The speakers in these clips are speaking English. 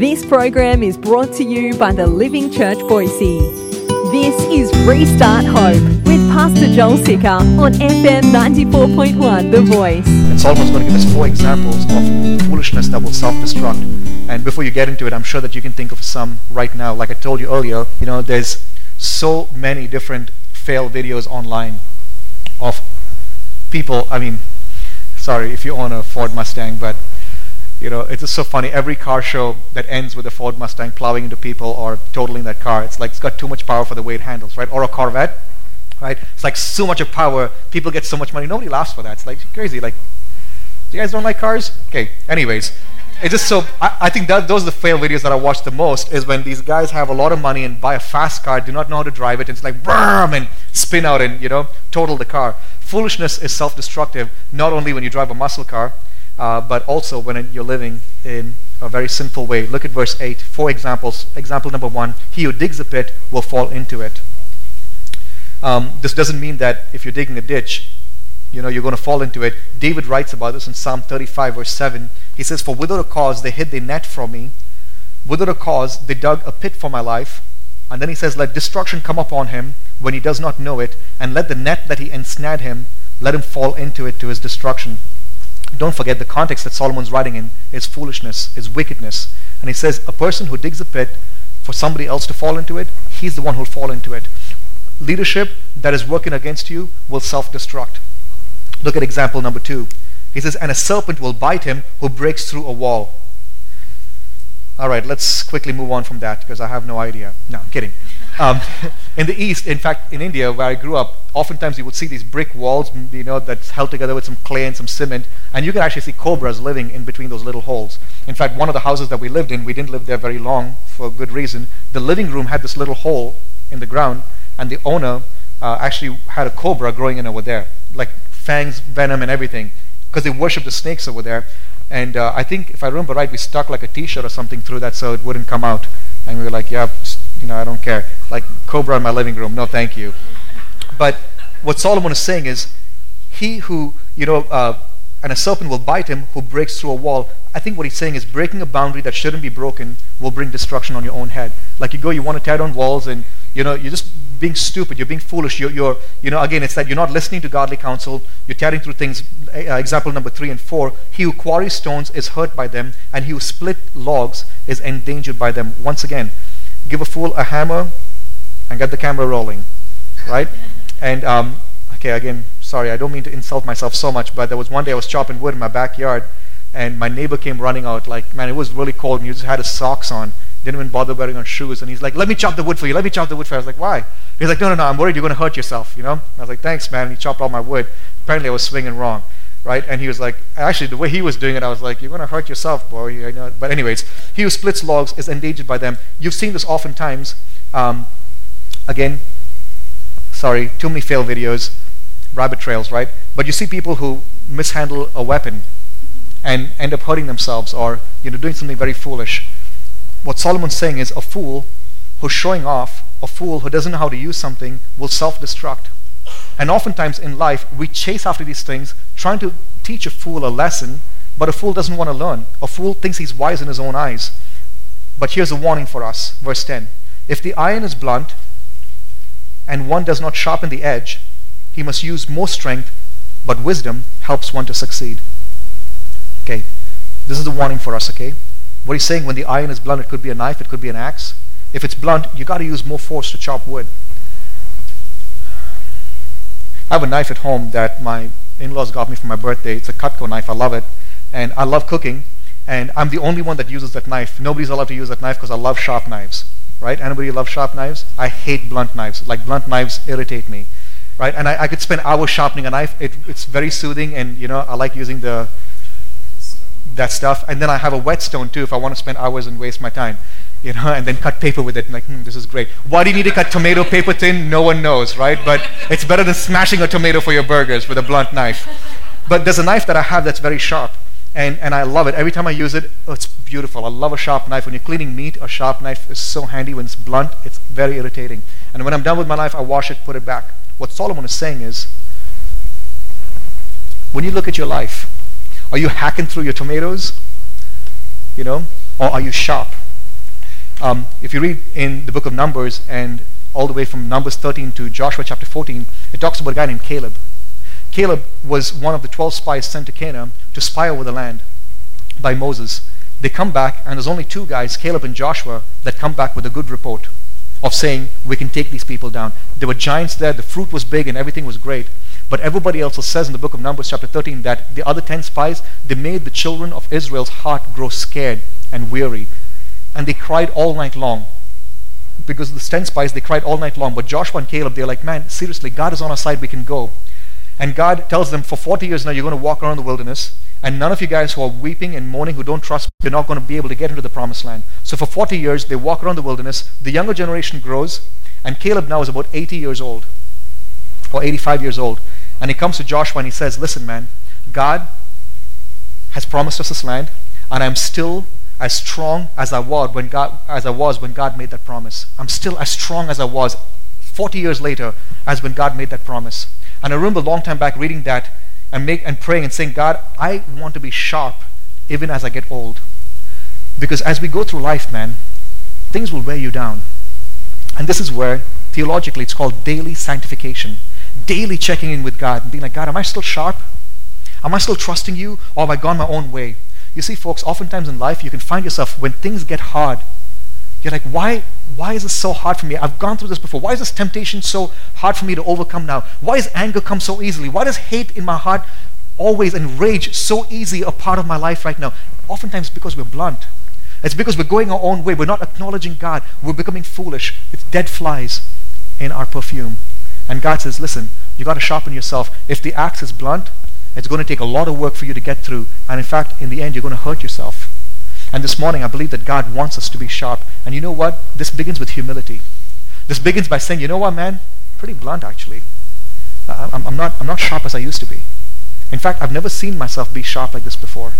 This program is brought to you by the Living Church Boise. This is Restart Hope with Pastor Joel Sicker on FM 94.1 The Voice. And Solomon's going to give us four examples of foolishness that will self-destruct. And before you get into it, I'm sure that you can think of some right now. Like I told you earlier, you know, there's so many different fail videos online of people. I mean, sorry if you own a Ford Mustang, but you know, it's just so funny. Every car show that ends with a Ford Mustang plowing into people or totaling that car, it's like it's got too much power for the way it handles, right? Or a Corvette, right? It's like so much of power. People get so much money. Nobody laughs for that. It's like crazy. Like, you guys don't like cars? Okay. Anyways, it's just so. I, I think that those are the fail videos that I watch the most. Is when these guys have a lot of money and buy a fast car, do not know how to drive it, and it's like brum and spin out and you know total the car. Foolishness is self-destructive. Not only when you drive a muscle car uh, but also when you're living in a very sinful way. Look at verse 8. Four examples. Example number one He who digs a pit will fall into it. Um, this doesn't mean that if you're digging a ditch, you know, you're going to fall into it. David writes about this in Psalm 35, verse 7. He says, For without a cause they hid the net from me. Without a cause they dug a pit for my life. And then he says, Let destruction come upon him when he does not know it, and let the net that he ensnared him, let him fall into it to his destruction. Don't forget the context that Solomon's writing in is foolishness, is wickedness. And he says, a person who digs a pit for somebody else to fall into it, he's the one who'll fall into it. Leadership that is working against you will self destruct. Look at example number two. He says, and a serpent will bite him who breaks through a wall. All right, let's quickly move on from that because I have no idea. No, I'm kidding. Um, in the East, in fact, in India, where I grew up, oftentimes you would see these brick walls, you know, that's held together with some clay and some cement, and you can actually see cobras living in between those little holes. In fact, one of the houses that we lived in, we didn't live there very long for a good reason. The living room had this little hole in the ground, and the owner uh, actually had a cobra growing in over there, like fangs, venom, and everything, because they worship the snakes over there. And uh, I think, if I remember right, we stuck like a T-shirt or something through that so it wouldn't come out. And we were like, yeah, you know, I don't care. Like cobra in my living room, no, thank you. But what Solomon is saying is, he who, you know, uh, and a serpent will bite him who breaks through a wall. I think what he's saying is breaking a boundary that shouldn't be broken will bring destruction on your own head. Like you go, you want to tear down walls, and you know, you're just being stupid. You're being foolish. You're, you're you know, again, it's that you're not listening to godly counsel. You're tearing through things. Uh, example number three and four: He who quarries stones is hurt by them, and he who split logs is endangered by them. Once again, give a fool a hammer, and get the camera rolling, right? And um, okay, again, sorry, I don't mean to insult myself so much, but there was one day I was chopping wood in my backyard, and my neighbor came running out. Like, man, it was really cold, and he just had his socks on, didn't even bother wearing on shoes, and he's like, "Let me chop the wood for you. Let me chop the wood for you." I was like, "Why?" He's like, "No, no, no. I'm worried you're going to hurt yourself." You know? I was like, "Thanks, man." And he chopped all my wood. Apparently, I was swinging wrong, right? And he was like, actually, the way he was doing it, I was like, "You're going to hurt yourself, boy." I know. But anyways, he who splits logs is endangered by them. You've seen this oftentimes. Um, again, sorry, too many fail videos, rabbit trails, right? But you see people who mishandle a weapon and end up hurting themselves or you know doing something very foolish. What Solomon's saying is a fool who's showing off, a fool who doesn't know how to use something will self-destruct. And oftentimes in life we chase after these things trying to teach a fool a lesson, but a fool doesn't want to learn. A fool thinks he's wise in his own eyes. But here's a warning for us, verse 10. If the iron is blunt and one does not sharpen the edge, he must use more strength, but wisdom helps one to succeed. Okay, this is a warning for us, okay? What he's saying when the iron is blunt, it could be a knife, it could be an axe. If it's blunt, you got to use more force to chop wood. I have a knife at home that my in laws got me for my birthday. It's a Cutco knife. I love it. And I love cooking. And I'm the only one that uses that knife. Nobody's allowed to use that knife because I love sharp knives right? Anybody love sharp knives? I hate blunt knives. Like blunt knives irritate me, right? And I, I could spend hours sharpening a knife. It, it's very soothing, and you know I like using the that stuff. And then I have a whetstone too if I want to spend hours and waste my time, you know, and then cut paper with it. And like, hmm, this is great. Why do you need to cut tomato paper thin? No one knows, right? But it's better than smashing a tomato for your burgers with a blunt knife. But there's a knife that I have that's very sharp and, and I love it. Every time I use it, oh, it's beautiful. I love a sharp knife. When you're cleaning meat, a sharp knife is so handy. When it's blunt, it's very irritating. And when I'm done with my knife, I wash it, put it back. What Solomon is saying is, when you look at your life, are you hacking through your tomatoes? You know? Or are you sharp? Um, if you read in the book of Numbers and all the way from Numbers 13 to Joshua chapter 14, it talks about a guy named Caleb. Caleb was one of the 12 spies sent to Canaan to spy over the land by Moses. They come back, and there's only two guys, Caleb and Joshua, that come back with a good report of saying, We can take these people down. There were giants there, the fruit was big, and everything was great. But everybody else says in the book of Numbers, chapter 13, that the other 10 spies, they made the children of Israel's heart grow scared and weary. And they cried all night long. Because the 10 spies, they cried all night long. But Joshua and Caleb, they're like, Man, seriously, God is on our side, we can go. And God tells them, For 40 years now, you're going to walk around the wilderness. And none of you guys who are weeping and mourning, who don't trust, you're not going to be able to get into the promised land. So for 40 years, they walk around the wilderness. The younger generation grows. And Caleb now is about 80 years old or 85 years old. And he comes to Joshua and he says, Listen, man, God has promised us this land, and I'm still as strong as I was when God as I was when God made that promise. I'm still as strong as I was 40 years later as when God made that promise. And I remember a long time back reading that and make and praying and saying, God, I want to be sharp even as I get old. Because as we go through life, man, things will wear you down. And this is where theologically it's called daily sanctification daily checking in with God and being like, God, am I still sharp? Am I still trusting you? Or have I gone my own way? You see, folks, oftentimes in life you can find yourself when things get hard, you're like, why, why is this so hard for me? I've gone through this before. Why is this temptation so hard for me to overcome now? Why does anger come so easily? Why does hate in my heart always and rage so easy a part of my life right now? Oftentimes because we're blunt. It's because we're going our own way. We're not acknowledging God. We're becoming foolish. It's dead flies in our perfume. And God says, listen, you got to sharpen yourself. If the axe is blunt, it's going to take a lot of work for you to get through. And in fact, in the end, you're going to hurt yourself. And this morning, I believe that God wants us to be sharp. And you know what? This begins with humility. This begins by saying, you know what, man? Pretty blunt, actually. I'm, I'm, not, I'm not sharp as I used to be. In fact, I've never seen myself be sharp like this before.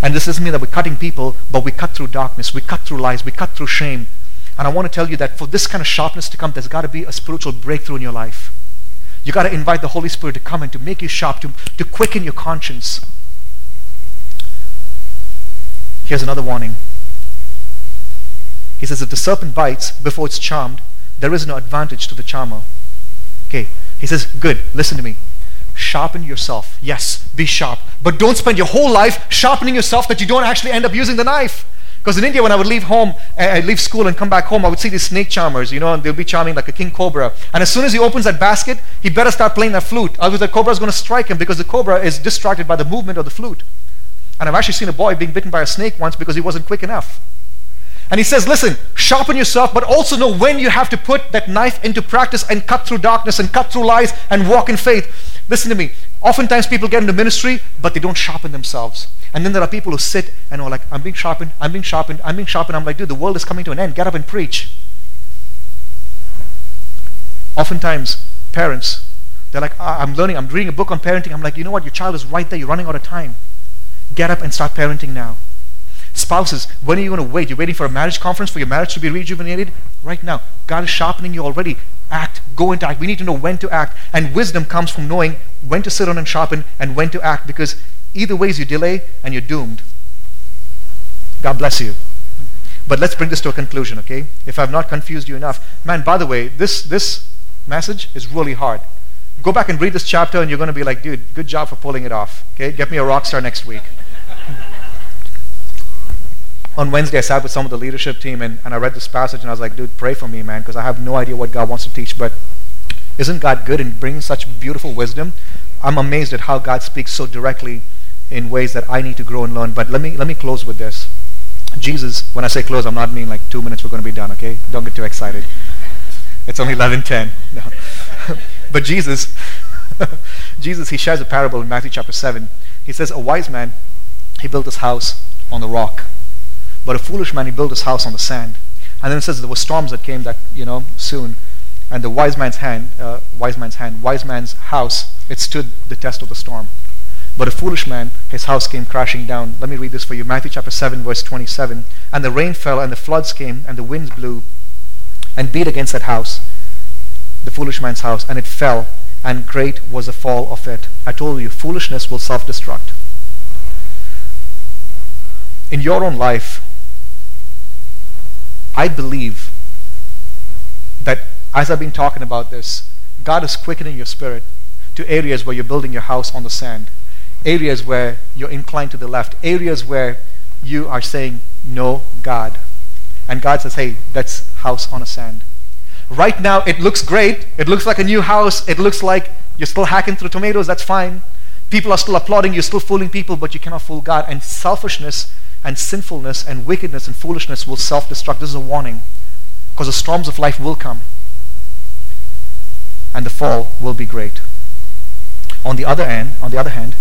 And this doesn't mean that we're cutting people, but we cut through darkness, we cut through lies, we cut through shame, and I want to tell you that for this kind of sharpness to come, there's got to be a spiritual breakthrough in your life. You've got to invite the Holy Spirit to come and to make you sharp, to, to quicken your conscience. Here's another warning. He says, if the serpent bites before it's charmed, there is no advantage to the charmer. Okay. He says, good, listen to me. Sharpen yourself. Yes, be sharp. But don't spend your whole life sharpening yourself that you don't actually end up using the knife. Because in India, when I would leave home, I'd leave school and come back home, I would see these snake charmers, you know, and they'll be charming like a king cobra. And as soon as he opens that basket, he better start playing that flute. Otherwise, the cobra is going to strike him because the cobra is distracted by the movement of the flute. And I've actually seen a boy being bitten by a snake once because he wasn't quick enough. And he says, listen, sharpen yourself, but also know when you have to put that knife into practice and cut through darkness and cut through lies and walk in faith. Listen to me. Oftentimes people get into ministry, but they don't sharpen themselves. And then there are people who sit and are like, I'm being sharpened, I'm being sharpened, I'm being sharpened. I'm like, dude, the world is coming to an end. Get up and preach. Oftentimes, parents, they're like, I'm learning, I'm reading a book on parenting. I'm like, you know what? Your child is right there. You're running out of time. Get up and start parenting now. Spouses, when are you going to wait? You're waiting for a marriage conference for your marriage to be rejuvenated? Right now. God is sharpening you already. Act. Go into act. We need to know when to act. And wisdom comes from knowing when to sit down and sharpen and when to act because Either ways, you delay and you're doomed. God bless you. But let's bring this to a conclusion, okay? If I've not confused you enough. Man, by the way, this, this message is really hard. Go back and read this chapter and you're going to be like, dude, good job for pulling it off. Okay? Get me a rock star next week. On Wednesday, I sat with some of the leadership team and, and I read this passage and I was like, dude, pray for me, man, because I have no idea what God wants to teach. But isn't God good in bringing such beautiful wisdom? I'm amazed at how God speaks so directly in ways that I need to grow and learn. But let me let me close with this. Jesus, when I say close, I'm not meaning like two minutes we're going to be done. Okay, don't get too excited. It's only 11:10. No. But Jesus, Jesus, he shares a parable in Matthew chapter seven. He says, a wise man, he built his house on the rock, but a foolish man, he built his house on the sand. And then it says there were storms that came that you know soon, and the wise man's hand, uh, wise man's hand, wise man's house, it stood the test of the storm. But a foolish man, his house came crashing down. Let me read this for you. Matthew chapter 7, verse 27. And the rain fell, and the floods came, and the winds blew, and beat against that house, the foolish man's house, and it fell, and great was the fall of it. I told you, foolishness will self destruct. In your own life, I believe that as I've been talking about this, God is quickening your spirit to areas where you're building your house on the sand, areas where you're inclined to the left, areas where you are saying, No, God. And God says, Hey, that's house on a sand. Right now, it looks great. It looks like a new house. It looks like you're still hacking through tomatoes. That's fine. People are still applauding. You're still fooling people, but you cannot fool God. And selfishness and sinfulness and wickedness and foolishness will self destruct. This is a warning because the storms of life will come and the fall will be great. On the other hand, on the other hand,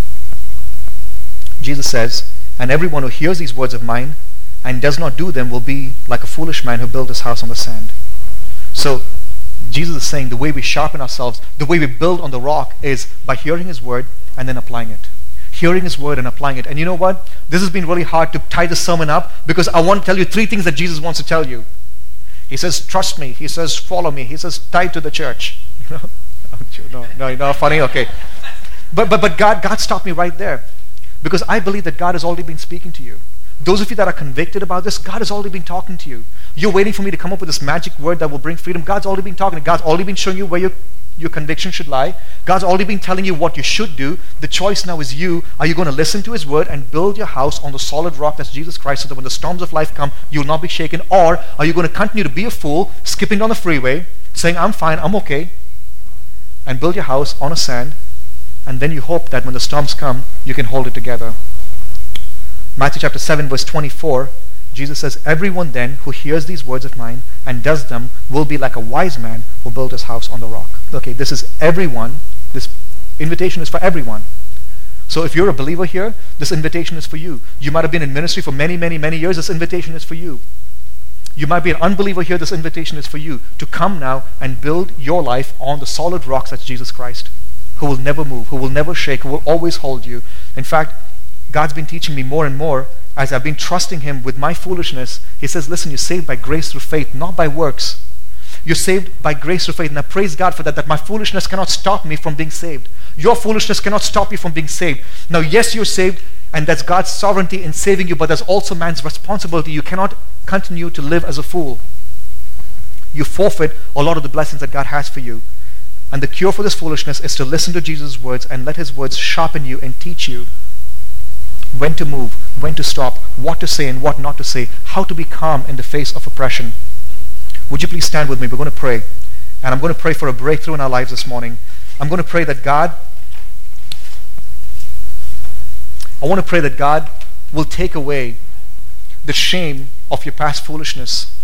Jesus says, and everyone who hears these words of mine and does not do them will be like a foolish man who built his house on the sand. So Jesus is saying the way we sharpen ourselves, the way we build on the rock is by hearing his word and then applying it. Hearing his word and applying it. And you know what? This has been really hard to tie the sermon up because I want to tell you three things that Jesus wants to tell you. He says, trust me. He says, follow me. He says, tie to the church. no, no, no, funny? Okay. But, but, but God, God stopped me right there because I believe that God has already been speaking to you. Those of you that are convicted about this, God has already been talking to you. You're waiting for me to come up with this magic word that will bring freedom. God's already been talking. God's already been showing you where your, your conviction should lie. God's already been telling you what you should do. The choice now is you. Are you going to listen to His word and build your house on the solid rock that's Jesus Christ so that when the storms of life come, you'll not be shaken? Or are you going to continue to be a fool, skipping down the freeway, saying, I'm fine, I'm okay, and build your house on a sand, and then you hope that when the storms come, you can hold it together? Matthew chapter 7, verse 24, Jesus says, Everyone then who hears these words of mine and does them will be like a wise man who built his house on the rock. Okay, this is everyone. This invitation is for everyone. So if you're a believer here, this invitation is for you. You might have been in ministry for many, many, many years. This invitation is for you. You might be an unbeliever here. This invitation is for you to come now and build your life on the solid rocks that's Jesus Christ, who will never move, who will never shake, who will always hold you. In fact, God's been teaching me more and more as I've been trusting Him with my foolishness. He says, Listen, you're saved by grace through faith, not by works. You're saved by grace through faith. And I praise God for that, that my foolishness cannot stop me from being saved. Your foolishness cannot stop you from being saved. Now, yes, you're saved, and that's God's sovereignty in saving you, but there's also man's responsibility. You cannot continue to live as a fool. You forfeit a lot of the blessings that God has for you. And the cure for this foolishness is to listen to Jesus' words and let his words sharpen you and teach you when to move, when to stop, what to say and what not to say, how to be calm in the face of oppression. Would you please stand with me? We're going to pray. And I'm going to pray for a breakthrough in our lives this morning. I'm going to pray that God, I want to pray that God will take away the shame of your past foolishness.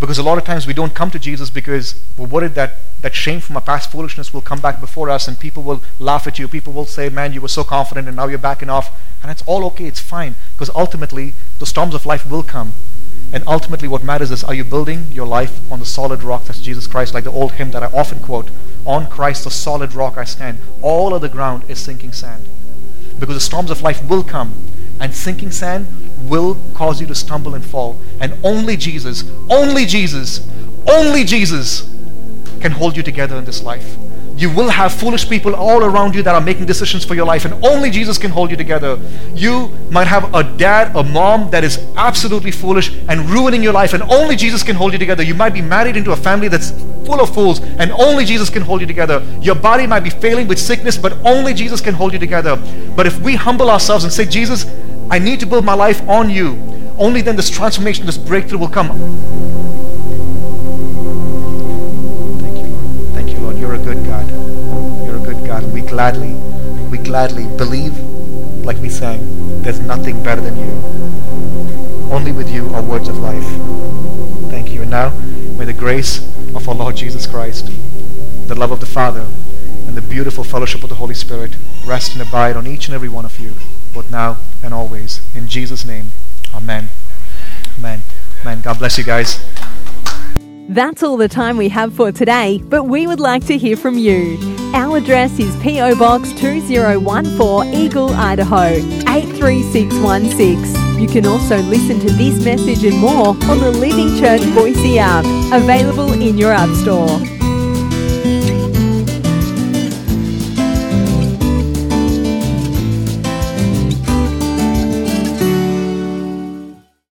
Because a lot of times we don't come to Jesus because we're worried that that shame from our past foolishness will come back before us and people will laugh at you. People will say, Man, you were so confident and now you're backing off. And it's all okay, it's fine. Because ultimately, the storms of life will come. And ultimately, what matters is are you building your life on the solid rock that's Jesus Christ, like the old hymn that I often quote On Christ, the solid rock I stand. All of the ground is sinking sand. Because the storms of life will come, and sinking sand will cause you to stumble and fall. And only Jesus, only Jesus, only Jesus can hold you together in this life. You will have foolish people all around you that are making decisions for your life, and only Jesus can hold you together. You might have a dad, a mom that is absolutely foolish and ruining your life, and only Jesus can hold you together. You might be married into a family that's full of fools, and only Jesus can hold you together. Your body might be failing with sickness, but only Jesus can hold you together. But if we humble ourselves and say, Jesus, I need to build my life on you, only then this transformation, this breakthrough will come. Thank you, Lord. Thank you, Lord. You're a good God. You're a good God. We gladly, we gladly believe, like we sang, there's nothing better than you. Only with you are words of life. Thank you. And now, may the grace of our Lord Jesus Christ, the love of the Father, and the beautiful fellowship of the Holy Spirit rest and abide on each and every one of you, both now and always. In Jesus' name, amen. Amen. Amen. God bless you guys. That's all the time we have for today, but we would like to hear from you. Our address is P.O. Box 2014 Eagle, Idaho 83616. You can also listen to this message and more on the Living Church Boise app, available in your App Store.